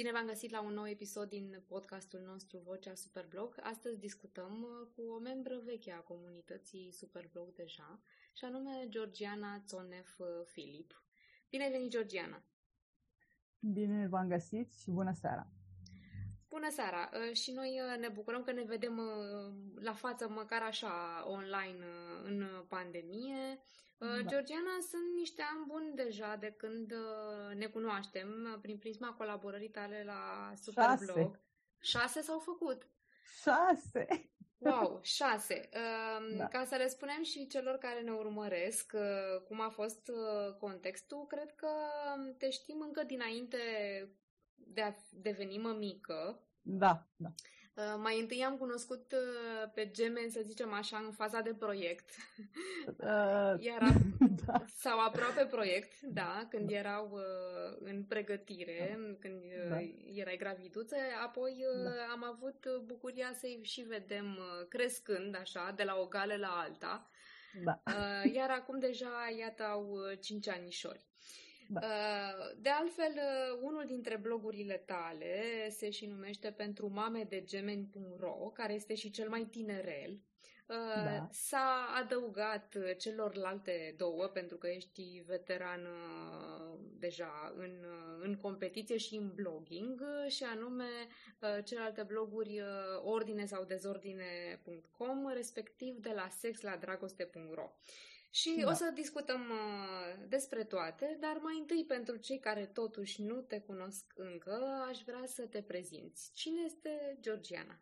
Bine v-am găsit la un nou episod din podcastul nostru Vocea Superblog. Astăzi discutăm uh, cu o membră veche a comunității Superblog deja, și anume Georgiana Țonef uh, Filip. Bine ai venit, Georgiana! Bine v-am găsit și bună seara! Bună seara! Uh, și noi ne bucurăm că ne vedem la față, măcar așa, online în pandemie. Da. Georgiana, sunt niște ani buni deja de când ne cunoaștem prin prisma colaborării tale la Superblog. Șase, șase s-au făcut? Șase! Wow, șase. Da. Ca să le spunem și celor care ne urmăresc cum a fost contextul, cred că te știm încă dinainte de a deveni mămică. Da, da. Uh, mai întâi am cunoscut uh, pe Gemen, să zicem așa, în faza de proiect. Uh, Iar da. sau aproape proiect, da, când erau uh, în pregătire, da. când uh, da. erai graviduță. Apoi uh, da. am avut bucuria să-i și vedem uh, crescând, așa, de la o gală la alta. Da. Uh, iar acum deja, iată, au cinci anișori. Da. Uh, de altfel, uh, unul dintre blogurile tale se și numește pentru mame de gemeni.ro, care este și cel mai tinerel. Uh, da. S-a adăugat celorlalte două, pentru că ești veteran deja în, în competiție și în blogging, și anume celelalte bloguri ordine sau dezordine.com, respectiv de la sexladragoste.ro. Și da. o să discutăm uh, despre toate, dar mai întâi pentru cei care totuși nu te cunosc încă, aș vrea să te prezinți. Cine este Georgiana?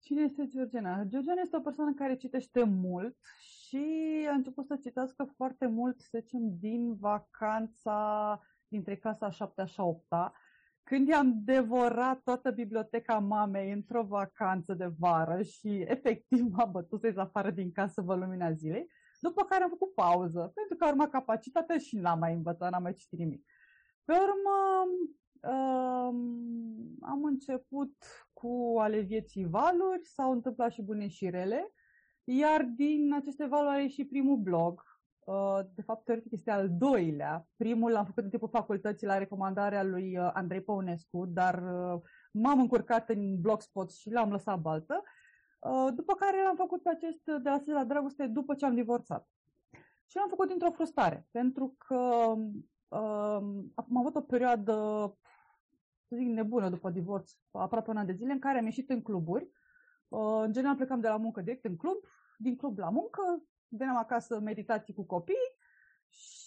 Cine este Georgiana? Georgiana este o persoană care citește mult și a început să citească foarte mult, să zicem, din vacanța dintre clasa 7 și 8 când i-am devorat toată biblioteca mamei într-o vacanță de vară și efectiv m-a bătut să afară din casă vă lumina zilei, după care am făcut pauză, pentru că a urmat capacitatea și n-am mai învățat, n-am mai citit nimic. Pe urmă, um, am început cu ale vieții valuri, s-au întâmplat și bune și rele, iar din aceste valuri are și primul blog. Uh, de fapt, teoretic este al doilea. Primul l-am făcut în timpul facultății la recomandarea lui uh, Andrei Păunescu, dar uh, m-am încurcat în blogspot și l-am lăsat baltă. Uh, după care l-am făcut pe acest de la la dragoste după ce am divorțat. Și l-am făcut dintr-o frustrare, pentru că uh, am avut o perioadă, să zic, nebună după divorț, aproape un an de zile, în care am ieșit în cluburi. Uh, în general plecam de la muncă direct în club, din club la muncă, veneam acasă meditații cu copii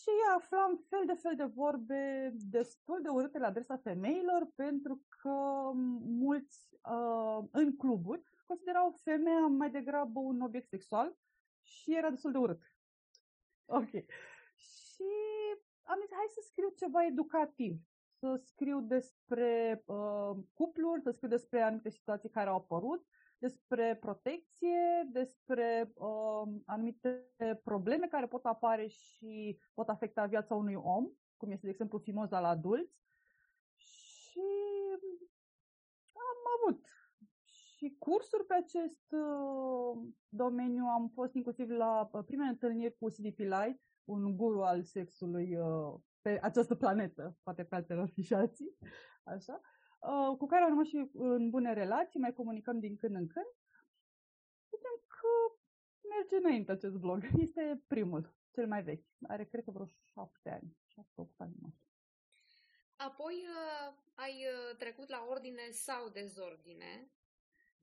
și aflam fel de fel de vorbe destul de urâte la adresa femeilor, pentru că mulți uh, în cluburi considerau femeia mai degrabă un obiect sexual și era destul de urât. Ok. Și am zis, hai să scriu ceva educativ, să scriu despre uh, cupluri, să scriu despre anumite situații care au apărut, despre protecție, despre uh, anumite probleme care pot apare și pot afecta viața unui om, cum este, de exemplu, fimoza la adulți. Și am avut și cursuri pe acest uh, domeniu. Am fost inclusiv la uh, primele întâlniri cu CDP Pillai, un guru al sexului uh, pe această planetă, poate pe altele fi și alții, așa, uh, cu care am rămas și în bune relații, mai comunicăm din când în când. Vedem că merge înainte acest blog. Este primul, cel mai vechi. Are, cred că, vreo șapte ani. Șapte, ani. Apoi uh, ai uh, trecut la ordine sau dezordine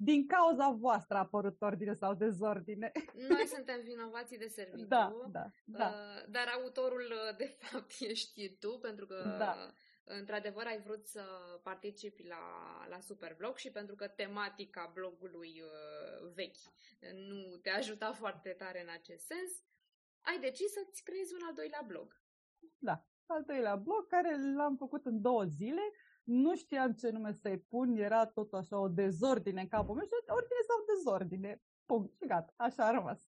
din cauza voastră a apărut ordine sau dezordine. Noi suntem vinovații de serviciu, da, da, da. Uh, dar autorul uh, de fapt ești tu, pentru că da. Într-adevăr ai vrut să participi la, la Superblog și pentru că tematica blogului uh, vechi nu te ajuta foarte tare în acest sens, ai decis să-ți creezi un al doilea blog. Da, al doilea blog care l-am făcut în două zile nu știam ce nume să-i pun, era tot așa o dezordine în capul meu și ordine sau dezordine. Punct. Și gata, așa a rămas.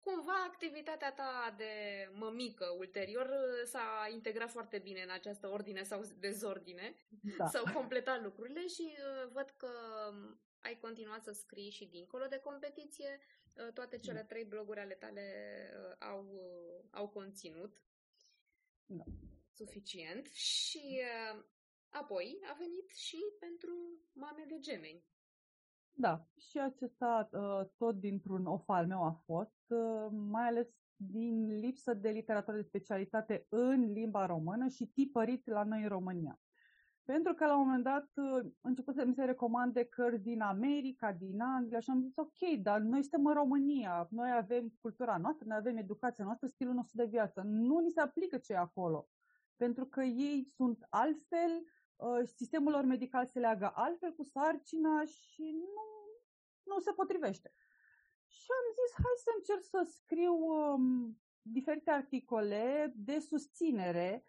Cumva activitatea ta de mămică ulterior s-a integrat foarte bine în această ordine sau dezordine. Da. S-au completat lucrurile și uh, văd că um, ai continuat să scrii și dincolo de competiție. Uh, toate cele da. trei bloguri ale tale uh, au, au conținut. Da. Suficient. Și Apoi a venit și pentru mame de gemeni. Da, și acesta uh, tot dintr-un ofal meu a fost, uh, mai ales din lipsă de literatură de specialitate în limba română și tipărit la noi în România. Pentru că la un moment dat uh, început să mi se recomande cărți din America, din Anglia și am zis ok, dar noi suntem în România, noi avem cultura noastră, noi avem educația noastră, stilul nostru de viață. Nu ni se aplică ce e acolo. Pentru că ei sunt altfel, uh, sistemul lor medical se leagă altfel cu sarcina și nu, nu se potrivește. Și am zis, hai să încerc să scriu um, diferite articole de susținere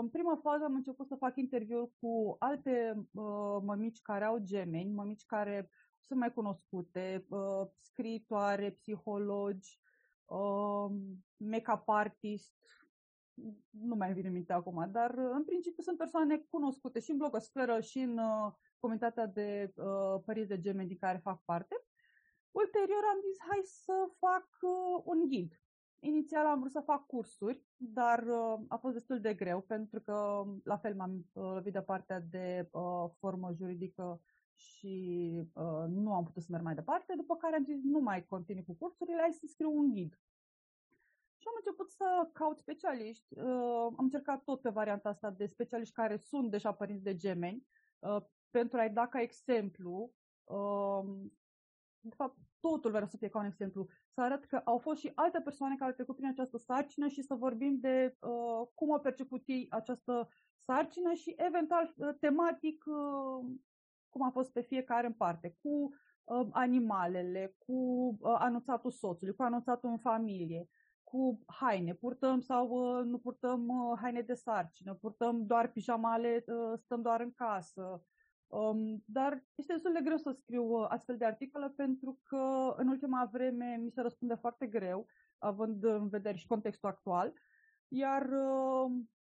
în prima fază am început să fac interviuri cu alte uh, mămici care au gemeni, mămici care sunt mai cunoscute, uh, scriitoare, psihologi, uh, make-up artist, nu mai vine minte acum, dar în principiu sunt persoane cunoscute și în blogosferă și în comunitatea de părinți de gemeni din care fac parte. Ulterior am zis, hai să fac un ghid Inițial am vrut să fac cursuri, dar uh, a fost destul de greu pentru că la fel m-am uh, lovit de partea de uh, formă juridică și uh, nu am putut să merg mai departe, după care am zis nu mai continui cu cursurile, hai să scriu un ghid. Și am început să caut specialiști. Uh, am încercat tot pe varianta asta de specialiști care sunt deja părinți de gemeni, uh, pentru a-i da ca exemplu uh, de fapt, totul vreau să fie ca un exemplu, să arăt că au fost și alte persoane care au trecut prin această sarcină și să vorbim de uh, cum au perceput ei această sarcină și eventual uh, tematic uh, cum a fost pe fiecare în parte, cu uh, animalele, cu uh, anunțatul soțului, cu anunțatul în familie, cu haine, purtăm sau uh, nu purtăm uh, haine de sarcină, purtăm doar pijamale, uh, stăm doar în casă, Um, dar este destul de greu să scriu uh, astfel de articole pentru că în ultima vreme mi se răspunde foarte greu, având în vedere și contextul actual, iar uh,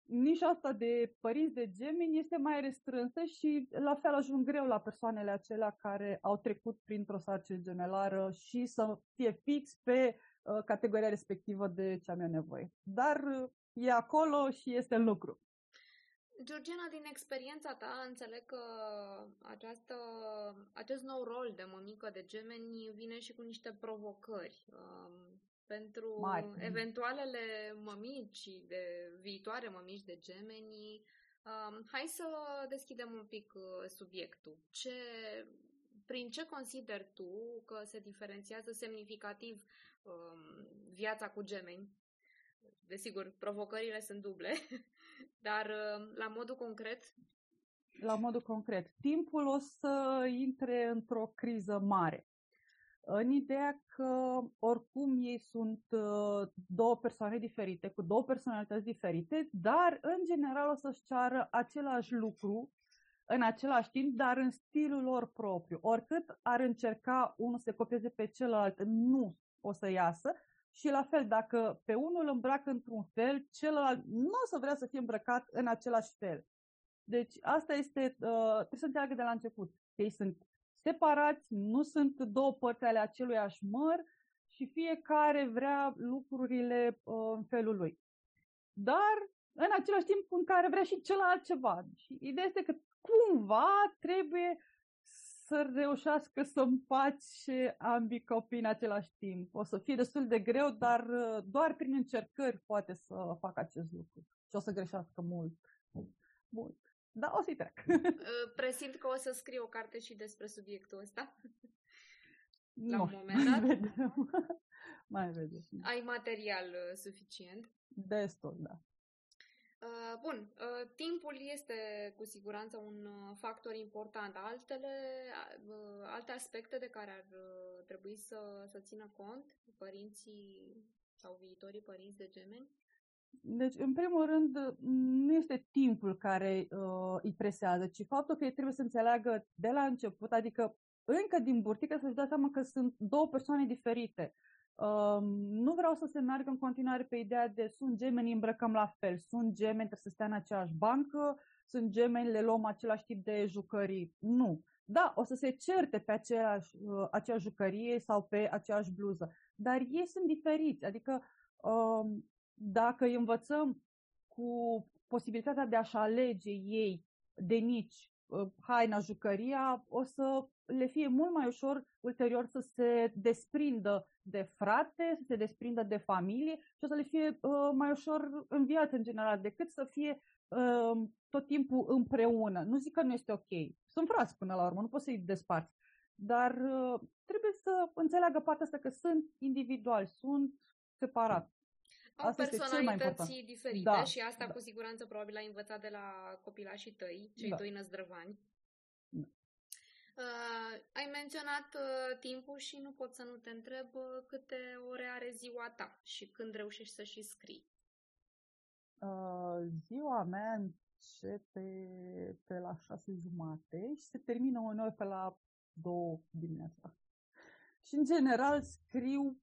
nișa asta de părinți de gemeni este mai restrânsă și la fel ajung greu la persoanele acelea care au trecut printr-o sarcină gemelară și să fie fix pe uh, categoria respectivă de ce am eu nevoie. Dar uh, e acolo și este în lucru. Georgiana, din experiența ta, înțeleg că această, acest nou rol de mămică de gemeni vine și cu niște provocări. Um, pentru Mari. eventualele mămici de viitoare mămici de gemeni, um, hai să deschidem un pic uh, subiectul. Ce, prin ce consideri tu că se diferențiază semnificativ um, viața cu gemeni Desigur, provocările sunt duble, dar uh, la modul concret? La modul concret. Timpul o să intre într-o criză mare. În ideea că oricum ei sunt uh, două persoane diferite, cu două personalități diferite, dar în general o să-și ceară același lucru în același timp, dar în stilul lor propriu. Oricât ar încerca unul să se copieze pe celălalt, nu o să iasă, și la fel, dacă pe unul îmbracă într-un fel, celălalt nu o să vrea să fie îmbrăcat în același fel. Deci asta este, uh, trebuie să înțeleagă de la început. Ei sunt separați, nu sunt două părți ale aceluiași măr și fiecare vrea lucrurile uh, în felul lui. Dar în același timp în care vrea și celălalt ceva. Și ideea este că cumva trebuie să reușească să împace ambii copii în același timp. O să fie destul de greu, dar uh, doar prin încercări poate să facă acest lucru. Și o să greșească mult. Mult. Da, o să-i trec. Uh, presimt că o să scriu o carte și despre subiectul ăsta. La nu, un moment dat. Mai vedem. mai vedem. Ai material uh, suficient? Destul, da. Uh, bun, uh, timpul este cu siguranță un uh, factor important. Altele, alte aspecte de care ar trebui să, să țină cont părinții sau viitorii părinți de gemeni? Deci, în primul rând, nu este timpul care uh, îi presează, ci faptul că ei trebuie să înțeleagă de la început, adică încă din burtică să-și dea seama că sunt două persoane diferite. Um, nu vreau să se meargă în continuare pe ideea de sunt gemeni, îmbrăcăm la fel, sunt gemeni, trebuie să stea în aceeași bancă, sunt gemeni, le luăm același tip de jucării. Nu. Da, o să se certe pe aceeași, uh, aceeași jucărie sau pe aceeași bluză, dar ei sunt diferiți. Adică um, dacă îi învățăm cu posibilitatea de a-și alege ei de nici, uh, haina, jucăria, o să le fie mult mai ușor ulterior să se desprindă de frate, să se desprindă de familie și o să le fie uh, mai ușor în viață în general decât să fie uh, tot timpul împreună. Nu zic că nu este ok. Sunt frați până la urmă, nu poți să-i desparți. Dar uh, trebuie să înțeleagă partea asta că sunt individuali, sunt separat. Au asta personalități diferite da, și asta da. cu siguranță probabil ai învățat de la copilașii tăi, cei da. doi năzdrăvani. Da. Uh, ai menționat uh, timpul și nu pot să nu te întreb uh, câte ore are ziua ta și când reușești să și scrii. Uh, ziua mea începe pe la șase jumate și se termină uneori pe la două dimineața. Și în general scriu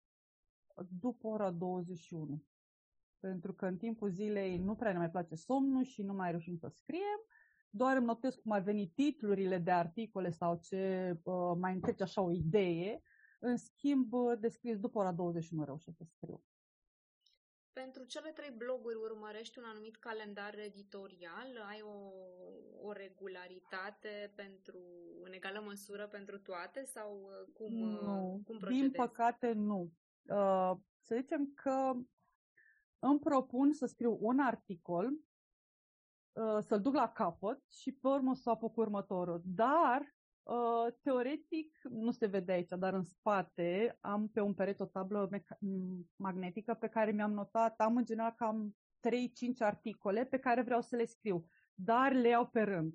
după ora 21. Pentru că în timpul zilei nu prea ne mai place somnul și nu mai reușim să scriem. Doar îmi notez cum ar veni titlurile de articole sau ce uh, mai întrece așa o idee. În schimb, descris după ora 21 reușesc să scriu. Pentru cele trei bloguri urmărești un anumit calendar editorial? Ai o, o regularitate pentru, în egală măsură pentru toate sau uh, cum, nu, cum procedezi? Din păcate nu. Uh, să zicem că îmi propun să scriu un articol, uh, să-l duc la capăt și pe urmă să apuc următorul. Dar, uh, teoretic, nu se vede aici, dar în spate am pe un perete o tablă magnetică pe care mi-am notat, am în general cam 3-5 articole pe care vreau să le scriu dar le iau pe rând.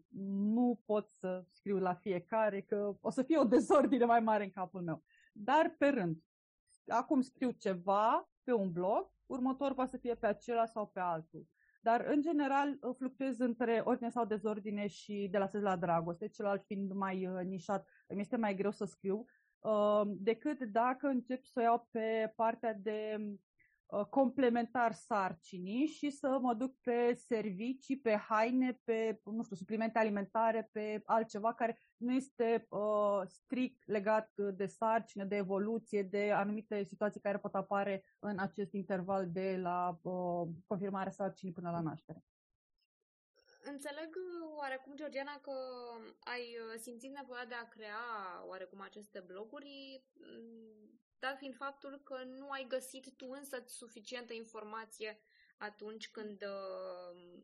Nu pot să scriu la fiecare, că o să fie o dezordine mai mare în capul meu. Dar pe rând acum scriu ceva pe un blog, următor poate să fie pe acela sau pe altul. Dar, în general, fluctuez între ordine sau dezordine și de la sex la dragoste, celălalt fiind mai uh, nișat, îmi este mai greu să scriu, uh, decât dacă încep să o iau pe partea de Uh, complementar sarcinii și să mă duc pe servicii, pe haine, pe, nu știu, suplimente alimentare, pe altceva care nu este uh, strict legat de sarcină, de evoluție, de anumite situații care pot apare în acest interval de la uh, confirmarea sarcinii până la naștere. Înțeleg oarecum, Georgiana, că ai simțit nevoia de a crea oarecum aceste bloguri mm, dat fiind faptul că nu ai găsit tu însă suficientă informație atunci când, uh,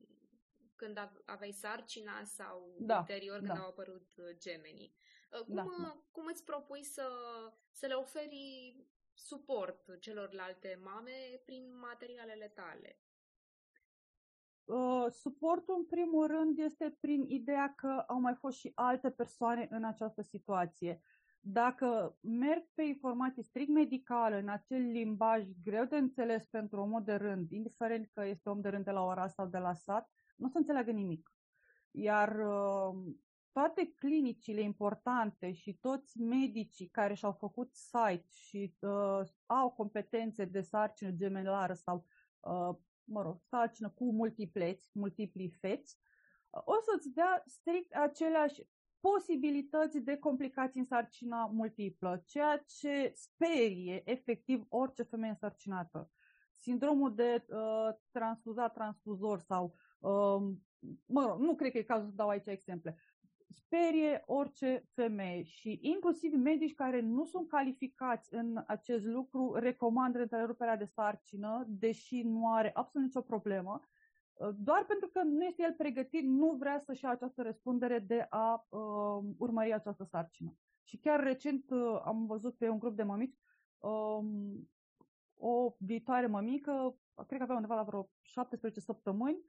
când aveai sarcina sau da, ulterior când da. au apărut uh, gemenii. Uh, cum, da, da. cum îți propui să, să le oferi suport celorlalte mame prin materialele tale? Uh, suportul, în primul rând, este prin ideea că au mai fost și alte persoane în această situație. Dacă merg pe informații strict medicale, în acel limbaj greu de înțeles pentru omul de rând, indiferent că este om de rând de la ora sau de la sat, nu o să înțeleagă nimic. Iar uh, toate clinicile importante și toți medicii care și-au făcut site și uh, au competențe de sarcină gemelară sau, uh, mă rog, sarcină cu multipleți, multipli feți, uh, o să-ți dea strict aceleași posibilități de complicații în sarcina multiplă, ceea ce sperie efectiv orice femeie însărcinată. Sindromul de uh, transfuzat-transfuzor sau, uh, mă rog, nu cred că e cazul să dau aici exemple, sperie orice femeie și inclusiv medici care nu sunt calificați în acest lucru recomandă întreruperea de sarcină, deși nu are absolut nicio problemă, doar pentru că nu este el pregătit, nu vrea să-și ia această răspundere de a uh, urmări această sarcină. Și chiar recent uh, am văzut pe un grup de mămici um, o viitoare mămică, cred că avea undeva la vreo 17 săptămâni,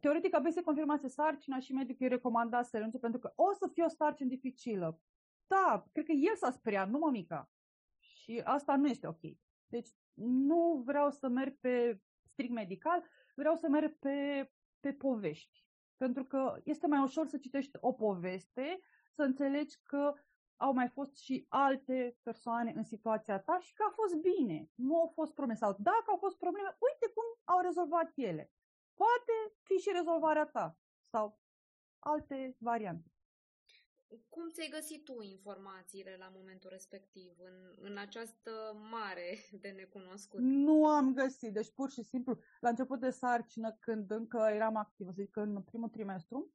teoretic abia se confirmase sarcina și medicul îi recomanda să renunțe pentru că o să fie o sarcină dificilă. Da, cred că el s-a speriat, nu mămica. Și asta nu este ok. Deci nu vreau să merg pe strict medical, vreau să merg pe, pe povești. Pentru că este mai ușor să citești o poveste, să înțelegi că au mai fost și alte persoane în situația ta și că a fost bine, nu au fost probleme. Sau dacă au fost probleme, uite cum au rezolvat ele. Poate fi și rezolvarea ta sau alte variante. Cum ți-ai găsit tu informațiile la momentul respectiv, în, în această mare de necunoscut? Nu am găsit, deci pur și simplu, la început de sarcină, când încă eram activă, să zic că în primul trimestru,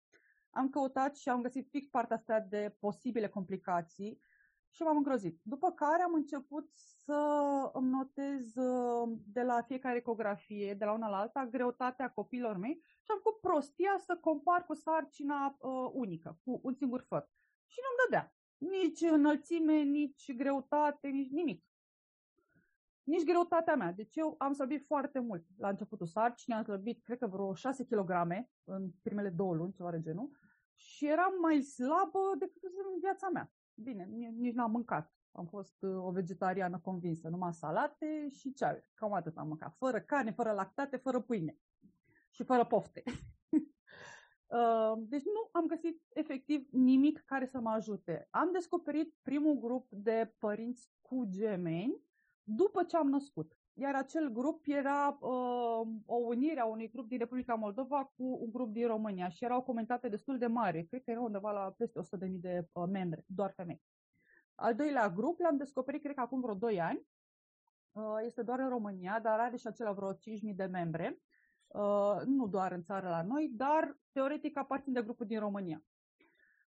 am căutat și am găsit fix partea asta de posibile complicații și m-am îngrozit. După care am început să îmi notez uh, de la fiecare ecografie, de la una la alta, greutatea copiilor mei și am făcut prostia să compar cu sarcina uh, unică, cu un singur făt. Și nu-mi dădea. Nici înălțime, nici greutate, nici nimic. Nici greutatea mea. Deci eu am slăbit foarte mult. La începutul sarcinii am slăbit, cred că vreo 6 kg în primele două luni, ceva de genul. Și eram mai slabă decât în viața mea. Bine, nici n-am mâncat. Am fost uh, o vegetariană convinsă, numai salate și ceaiuri. Cam atât am mâncat. Fără carne, fără lactate, fără pâine. Și fără pofte. Uh, deci nu am găsit efectiv nimic care să mă ajute. Am descoperit primul grup de părinți cu gemeni după ce am născut. Iar acel grup era uh, o unire a unui grup din Republica Moldova cu un grup din România și erau comentate destul de mari. Cred că erau undeva la peste 100.000 de uh, membre, doar femei. Al doilea grup l-am descoperit, cred că acum vreo 2 ani. Uh, este doar în România, dar are și acela vreo 5.000 de membre. Uh, nu doar în țară la noi, dar teoretic aparțin de grupul din România.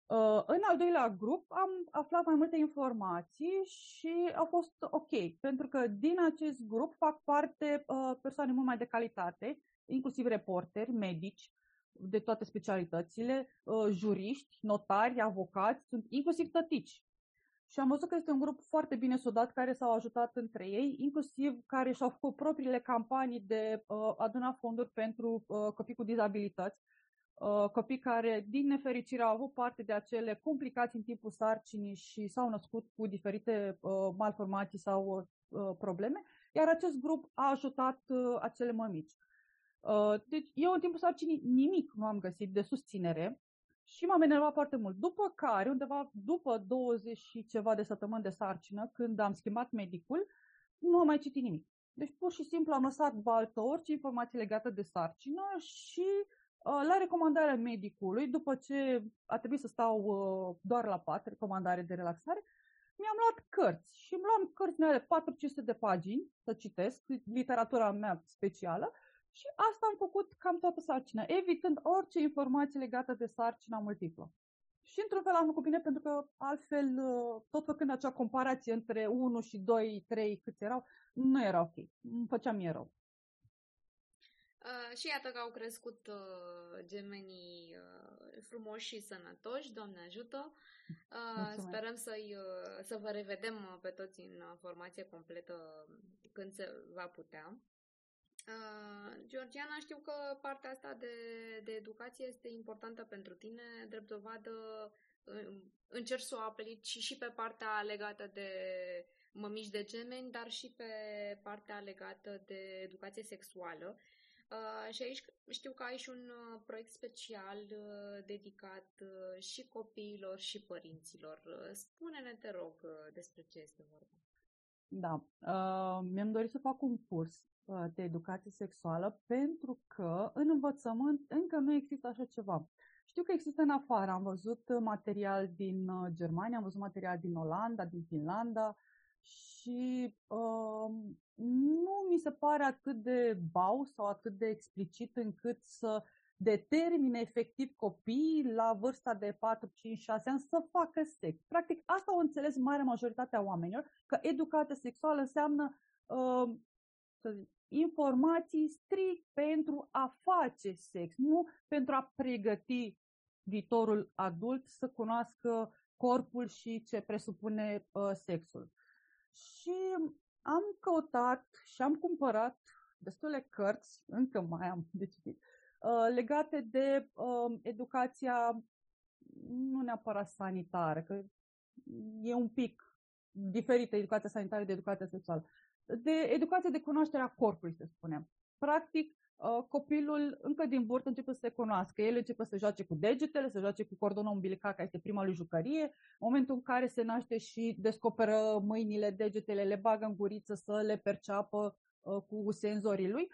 Uh, în al doilea grup am aflat mai multe informații și a fost ok, pentru că din acest grup fac parte uh, persoane mult mai de calitate, inclusiv reporteri, medici de toate specialitățile, uh, juriști, notari, avocați, sunt inclusiv tătici. Și am văzut că este un grup foarte bine sodat care s-au ajutat între ei, inclusiv care și-au făcut propriile campanii de uh, aduna fonduri pentru uh, copii cu dizabilități Uh, copii care, din nefericire, au avut parte de acele complicații în timpul sarcinii și s-au născut cu diferite uh, malformații sau uh, probleme, iar acest grup a ajutat acele mămici. Deci eu în timpul sarcinii nimic nu am găsit de susținere și m-am enervat foarte mult. După care, undeva după 20 și ceva de săptămâni de sarcină, când am schimbat medicul, nu am mai citit nimic. Deci pur și simplu am lăsat baltă orice informații legate de sarcină și Uh, la recomandarea medicului, după ce a trebuit să stau uh, doar la pat, recomandare de relaxare, mi-am luat cărți și îmi luam cărți de 400 de pagini să citesc, literatura mea specială, și asta am făcut cam toată sarcina, evitând orice informație legată de sarcina multiplă. Și într-un fel am făcut bine pentru că altfel, uh, tot făcând acea comparație între 1 și 2, 3, câți erau, nu era ok. Îmi făcea mie rău. Uh, și iată că au crescut uh, gemenii uh, frumoși și sănătoși, Doamne ajută. Uh, sperăm să-i, uh, să vă revedem uh, pe toți în uh, formație completă când se va putea. Uh, Georgiana, știu că partea asta de, de educație este importantă pentru tine, drept dovadă uh, încerci să o aplici și, și pe partea legată de mămici de gemeni, dar și pe partea legată de educație sexuală. Uh, și aici știu că ai și un uh, proiect special uh, dedicat uh, și copiilor și părinților. Uh, spune-ne, te rog, uh, despre ce este vorba. Da, uh, mi-am dorit să fac un curs uh, de educație sexuală pentru că în învățământ încă nu există așa ceva. Știu că există în afară, am văzut material din uh, Germania, am văzut material din Olanda, din Finlanda și uh, nu mi se pare atât de bau sau atât de explicit încât să determine efectiv copiii la vârsta de 4, 5, 6 ani să facă sex. Practic, asta o înțeles mare majoritatea oamenilor, că educația sexuală înseamnă uh, să zic, informații strict pentru a face sex, nu pentru a pregăti viitorul adult să cunoască corpul și ce presupune uh, sexul. Și am căutat și am cumpărat destule cărți, încă mai am de citit, uh, legate de uh, educația nu neapărat sanitară, că e un pic diferită educația sanitară de educația sexuală, de educație de cunoaștere a corpului, să spunem. Practic, uh, copilul încă din burtă începe să se cunoască. El începe să joace cu degetele, să joace cu cordonul umbilical, care este prima lui jucărie. În momentul în care se naște și descoperă mâinile, degetele, le bagă în guriță să le perceapă uh, cu senzorii lui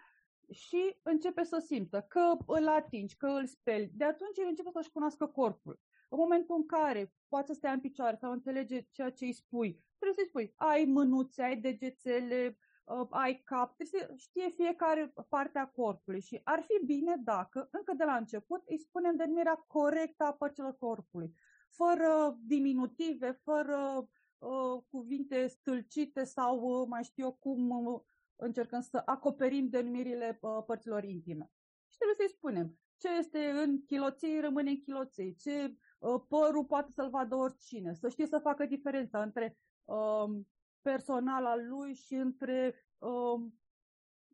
și începe să simtă că îl atingi, că îl speli. De atunci el începe să-și cunoască corpul. În momentul în care poate să stea în picioare sau înțelege ceea ce îi spui, trebuie să-i spui, ai mânuțe, ai degețele, uh, ai cap, trebuie să știe fiecare parte a corpului și ar fi bine dacă, încă de la început, îi spunem denumirea corectă a părților corpului, fără diminutive, fără uh, cuvinte stâlcite sau uh, mai știu eu cum uh, încercăm să acoperim denumirile uh, părților intime. Și trebuie să-i spunem ce este în chiloței rămâne în chiloței, ce uh, părul poate să-l vadă oricine, să știe să facă diferența între uh, personal al lui și între uh,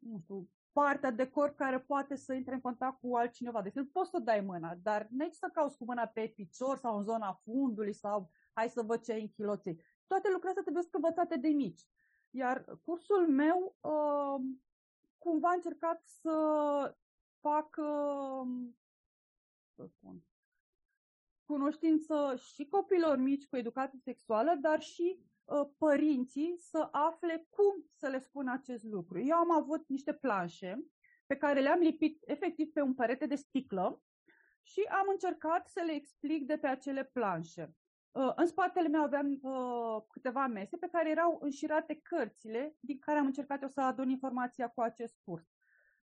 nu știu, partea de corp care poate să intre în contact cu altcineva. Deci poți să dai mâna, dar nu să cauți cu mâna pe picior sau în zona fundului sau hai să văd ce ai în chiloței. Toate lucrurile astea trebuie să învățate de mici. Iar cursul meu uh, cumva a încercat să fac, uh, să spun, cunoștință și copilor mici cu educație sexuală, dar și uh, părinții să afle cum să le spun acest lucru. Eu am avut niște planșe pe care le-am lipit efectiv pe un perete de sticlă și am încercat să le explic de pe acele planșe. Uh, în spatele meu aveam uh, câteva mese pe care erau înșirate cărțile din care am încercat eu să adun informația cu acest curs.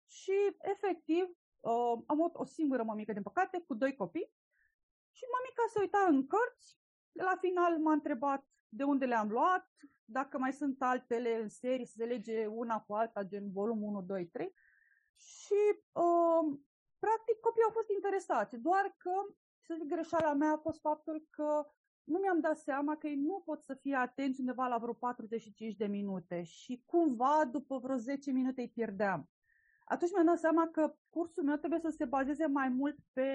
Și, efectiv, uh, am avut o singură mămică, din păcate, cu doi copii și mămica se uita în cărți. La final m-a întrebat de unde le-am luat, dacă mai sunt altele în serie, să se lege una cu alta, gen volum 1, 2, 3. Și, uh, practic, copiii au fost interesați, doar că, să zic, greșeala mea a fost faptul că nu mi-am dat seama că ei nu pot să fie atenți undeva la vreo 45 de minute și cumva după vreo 10 minute îi pierdeam. Atunci mi-am dat seama că cursul meu trebuie să se bazeze mai mult pe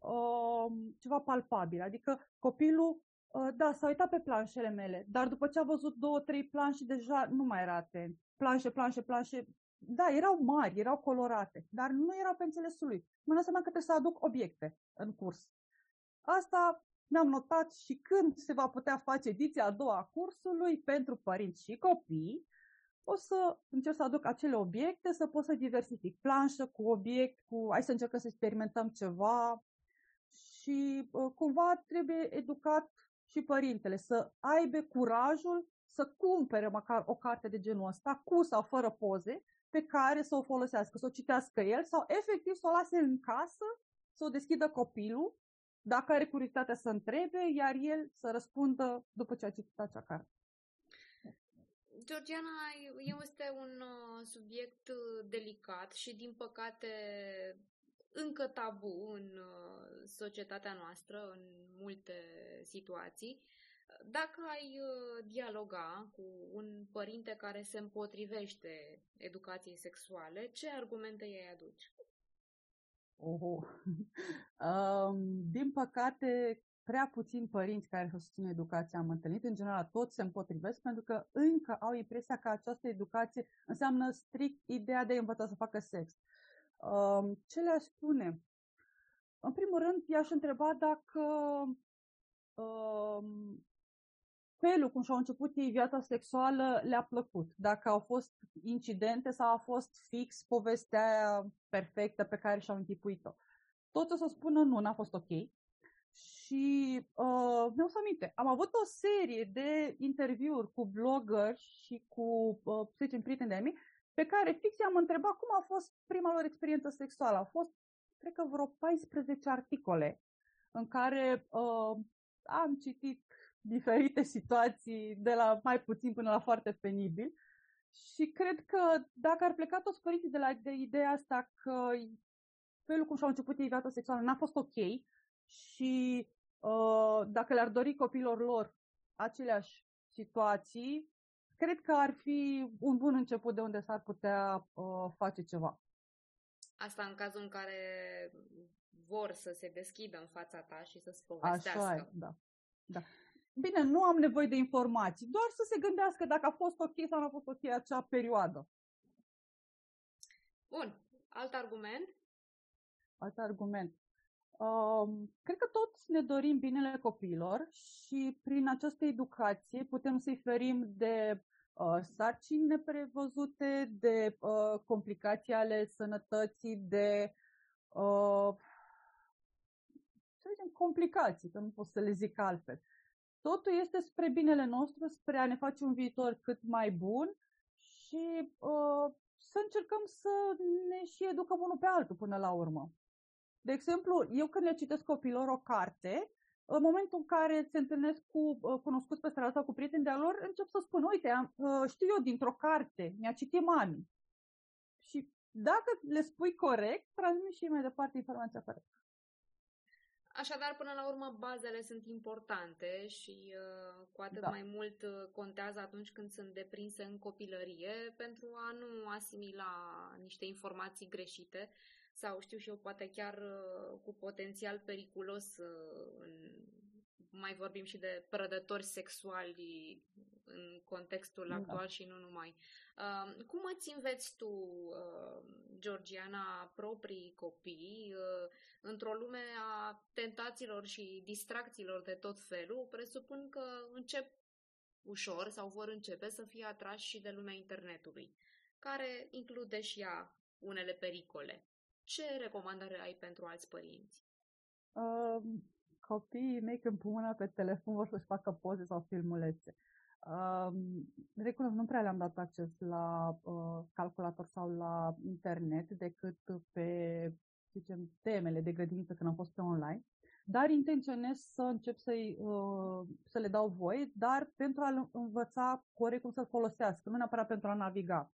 uh, ceva palpabil, adică copilul, uh, da, s-a uitat pe planșele mele, dar după ce a văzut două, trei planșe, deja nu mai era atent. Planșe, planșe, planșe, da, erau mari, erau colorate, dar nu erau pe înțelesul lui. Mi-am dat seama că trebuie să aduc obiecte în curs. Asta mi-am notat și când se va putea face ediția a doua a cursului pentru părinți și copii, o să încerc să aduc acele obiecte, să pot să diversific planșă cu obiect, cu hai să încercăm să experimentăm ceva și uh, cumva trebuie educat și părintele să aibă curajul să cumpere măcar o carte de genul ăsta, cu sau fără poze, pe care să o folosească, să o citească el sau efectiv să o lase în casă, să o deschidă copilul dacă are curiozitatea să întrebe, iar el să răspundă după ce a citit acea carte. Georgiana, este un uh, subiect uh, delicat și, din păcate, încă tabu în uh, societatea noastră, în multe situații. Dacă ai dialoga cu un părinte care se împotrivește educației sexuale, ce argumente ei aduci? Oh. um, din păcate, prea puțini părinți care susțin educația am întâlnit. În general, toți se împotrivesc pentru că încă au impresia că această educație înseamnă strict ideea de a învăța să facă sex. Um, ce le-aș spune? În primul rând, i-aș întreba dacă um, felul cum și-au început ei viața sexuală le-a plăcut. Dacă au fost incidente sau a fost fix povestea perfectă pe care și-au închipuit-o. Toți o să spună nu, n-a fost ok. Și uh, mi-au să aminte, am avut o serie de interviuri cu blogger și cu, uh, să zicem, prieteni de mei, pe care fix i-am întrebat cum a fost prima lor experiență sexuală. Au fost, cred că, vreo 14 articole în care uh, am citit diferite situații, de la mai puțin până la foarte penibil. Și cred că dacă ar pleca toți părinții de la de ideea asta că felul cum și-au început ei viața sexuală n-a fost ok și uh, dacă le-ar dori copilor lor aceleași situații, cred că ar fi un bun început de unde s-ar putea uh, face ceva. Asta în cazul în care vor să se deschidă în fața ta și să-ți povestească. Așa e, da. da. Bine, nu am nevoie de informații, doar să se gândească dacă a fost ok sau nu a fost ok acea perioadă. Bun. Alt argument? Alt argument. Um, cred că toți ne dorim binele copiilor și prin această educație putem să-i ferim de uh, sarcini neprevăzute, de uh, complicații ale sănătății, de uh, să zicem, complicații, că nu pot să le zic altfel. Totul este spre binele nostru, spre a ne face un viitor cât mai bun și uh, să încercăm să ne și educăm unul pe altul până la urmă. De exemplu, eu când le citesc copilor o carte, în momentul în care se întâlnesc cu uh, cunoscuți pe stradă sau cu prieteni de-a lor, încep să spun, uite, am, uh, știu eu dintr-o carte, mi-a citit mami. Și dacă le spui corect, transmiți și mai departe informația corectă. Așadar, până la urmă, bazele sunt importante și uh, cu atât da. mai mult uh, contează atunci când sunt deprinse în copilărie pentru a nu asimila niște informații greșite sau știu și eu, poate chiar uh, cu potențial periculos uh, în mai vorbim și de prădători sexuali în contextul da. actual și nu numai. Uh, cum îți înveți tu, uh, Georgiana, proprii copii uh, într-o lume a tentațiilor și distracțiilor de tot felul? Presupun că încep ușor sau vor începe să fie atrași și de lumea internetului, care include și ea unele pericole. Ce recomandare ai pentru alți părinți? Uh, copiii mei când pun mâna pe telefon vor să-și facă poze sau filmulețe. Uh, recunosc, nu prea le-am dat acces la uh, calculator sau la internet decât pe, zicem, temele de grădiniță când am fost pe online, dar intenționez să încep să-i, uh, să le dau voie, dar pentru a-l învăța corect cum să-l folosească, nu neapărat pentru a naviga.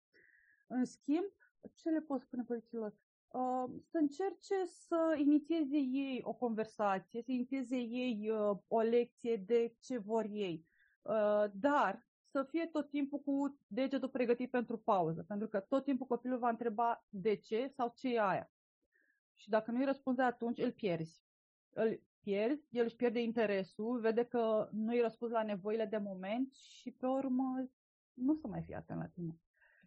În schimb, ce le pot spune părinților? Uh, să încerce să inițieze ei o conversație, să inițieze ei uh, o lecție de ce vor ei. Uh, dar să fie tot timpul cu degetul pregătit pentru pauză, pentru că tot timpul copilul va întreba de ce sau ce e aia. Și dacă nu-i răspunde atunci, îl pierzi. Îl pierzi, el își pierde interesul, vede că nu-i răspuns la nevoile de moment și pe urmă nu să mai fie atent la tine.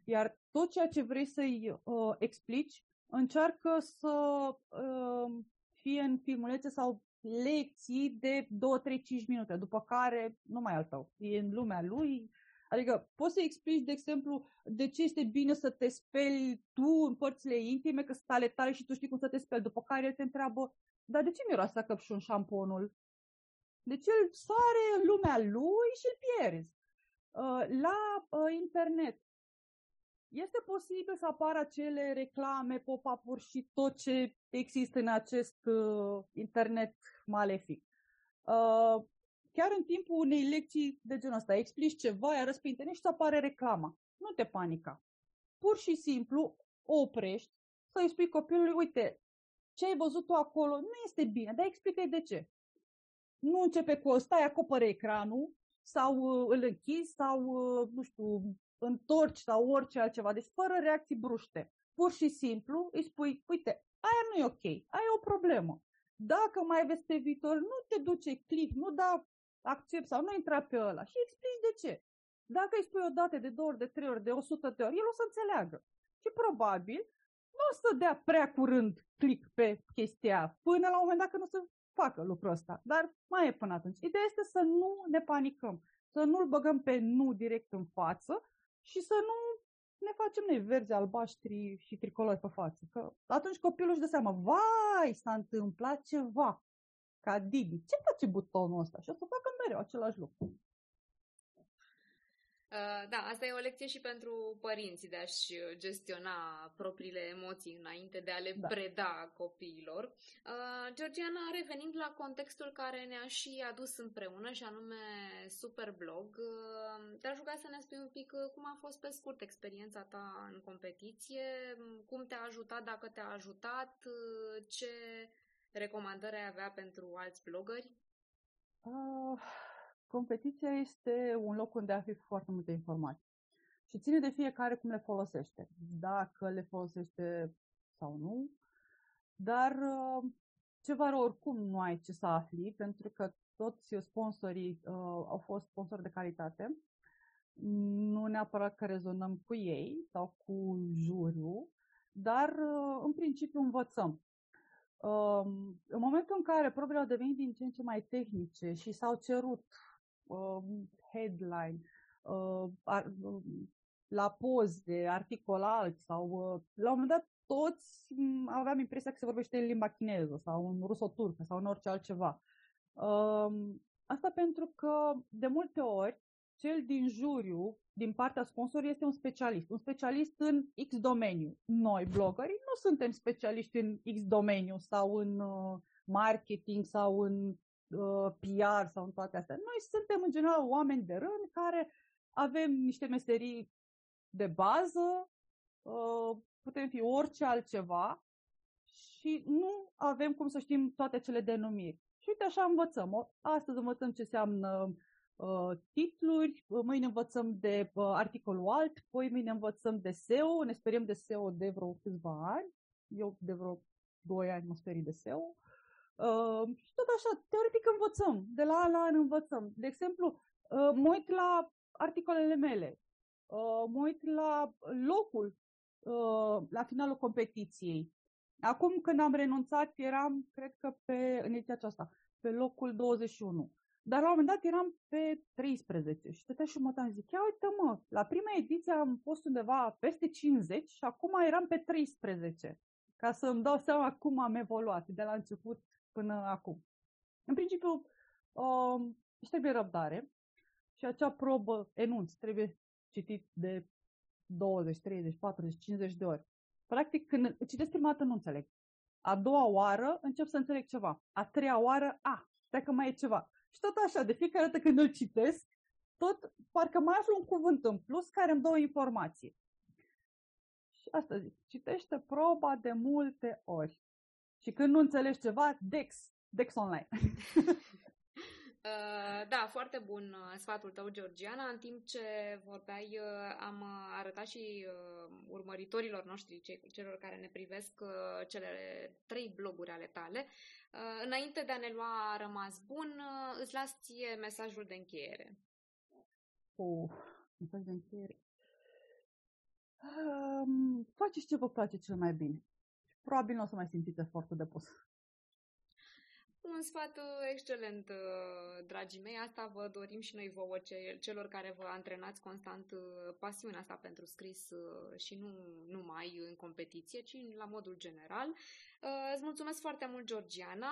Iar tot ceea ce vrei să-i uh, explici, încearcă să uh, fie în filmulețe sau lecții de 2-3-5 minute, după care nu mai al tău, e în lumea lui. Adică poți să explici, de exemplu, de ce este bine să te speli tu în părțile intime, că sunt ale tale și tu știi cum să te speli, după care el te întreabă, dar de ce miroase căpșun șamponul? Deci el sare în lumea lui și îl pierzi. Uh, la uh, internet este posibil să apară acele reclame, pop-up-uri și tot ce există în acest uh, internet malefic. Uh, chiar în timpul unei lecții de genul ăsta, explici ceva, iar pe internet și apare reclama. Nu te panica. Pur și simplu oprești să-i spui copilului, uite, ce ai văzut tu acolo nu este bine, dar explică-i de ce. Nu începe cu stai, acopere ecranul sau uh, îl închizi sau, uh, nu știu, întorci sau orice altceva, deci fără reacții bruște. Pur și simplu îi spui, uite, aia nu e ok, aia e o problemă. Dacă mai vezi pe viitor, nu te duce click, nu da accept sau nu intra pe ăla și explici de ce. Dacă îi spui o dată de două ori, de trei ori, de o sută de ori, el o să înțeleagă. Și probabil nu o să dea prea curând click pe chestia până la un moment dat când o să facă lucrul ăsta. Dar mai e până atunci. Ideea este să nu ne panicăm, să nu-l băgăm pe nu direct în față, și să nu ne facem noi verzi, albaștri și tricolori pe față. Că atunci copilul își dă seama, vai, s-a întâmplat ceva. Ca Didi, ce face butonul ăsta? Și o să facă mereu același lucru. Uh, da, asta e o lecție și pentru părinții de a-și gestiona propriile emoții înainte de a le da. preda copiilor. Uh, Georgiana, revenind la contextul care ne-a și adus împreună, și anume Superblog, uh, te-aș ruga să ne spui un pic cum a fost pe scurt experiența ta în competiție, cum te-a ajutat, dacă te-a ajutat, ce recomandări ai avea pentru alți blogări? Uh competiția este un loc unde afli foarte multe informații. Și ține de fiecare cum le folosește. Dacă le folosește sau nu. Dar uh, ceva rău oricum nu ai ce să afli, pentru că toți sponsorii uh, au fost sponsori de calitate. Nu neapărat că rezonăm cu ei sau cu juriu, dar uh, în principiu învățăm. Uh, în momentul în care probele au devenit din ce în ce mai tehnice și s-au cerut uh, headline, uh, ar, uh, la poze, articol alt sau uh, la un moment dat toți aveam impresia că se vorbește în limba chineză sau în rusoturcă sau în orice altceva. Uh, asta pentru că de multe ori cel din juriu, din partea sponsorului, este un specialist. Un specialist în X domeniu. Noi, blogării, nu suntem specialiști în X domeniu sau în uh, marketing sau în uh, PR sau în toate astea. Noi suntem, în general, oameni de rând care avem niște meserii de bază, uh, putem fi orice altceva și nu avem cum să știm toate cele denumiri. Și uite așa învățăm. Astăzi învățăm ce înseamnă uh, titluri, mâine învățăm de uh, articolul alt, poi mâine învățăm de SEO, ne speriem de SEO de vreo câțiva ani. Eu de vreo 2 ani mă sperii de SEO. Uh, și tot așa, teoretic învățăm, de la an la an învățăm. De exemplu, uh, mă uit la articolele mele, uh, mă uit la locul uh, la finalul competiției. Acum când am renunțat eram, cred că pe, în ediția aceasta, pe locul 21. Dar la un moment dat eram pe 13 și stătea și mă zic, ia uite mă, la prima ediție am fost undeva peste 50 și acum eram pe 13. Ca să îmi dau seama cum am evoluat de la început până acum. În principiu, um, își trebuie răbdare și acea probă enunț trebuie citit de 20, 30, 40, 50 de ori. Practic, când citesc prima dată, nu înțeleg. A doua oară încep să înțeleg ceva. A treia oară, a, stai că mai e ceva. Și tot așa, de fiecare dată când îl citesc, tot parcă mai aflu un cuvânt în plus care îmi dă o informație. Și asta zic, citește proba de multe ori. Și când nu înțelegi ceva, Dex, Dex Online. Uh, da, foarte bun uh, sfatul tău, Georgiana. În timp ce vorbeai, uh, am arătat și urmăritorilor noștri, celor care ne privesc, cele trei bloguri ale tale. Înainte de a ne lua rămas bun, îți las ție mesajul de încheiere. Oh, mesaj de încheiere. Um, faceți ce vă place cel mai bine. Probabil nu o să mai simțiți efortul de pus. Un sfat uh, excelent, uh, dragii mei. Asta vă dorim și noi vouă, celor care vă antrenați constant uh, pasiunea asta pentru scris și nu numai în competiție, ci la modul general. Îți mulțumesc foarte mult, Georgiana.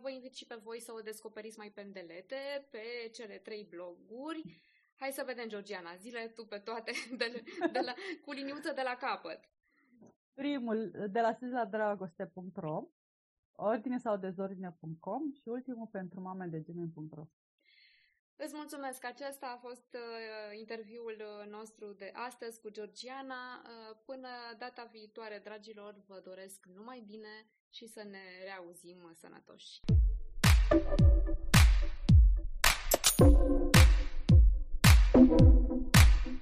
Vă invit și pe voi să o descoperiți mai pendelete pe cele trei bloguri. Hai să vedem, Georgiana, zile tu pe toate, de, de la, cu liniuță de la capăt. Primul, de la dragoste.ro ordine sau dezordine.com și ultimul pentru mame de gmail.ro. Îți mulțumesc! Acesta a fost uh, interviul uh, nostru de astăzi cu Georgiana. Uh, până data viitoare, dragilor, vă doresc numai bine și să ne reauzim sănătoși! Thank you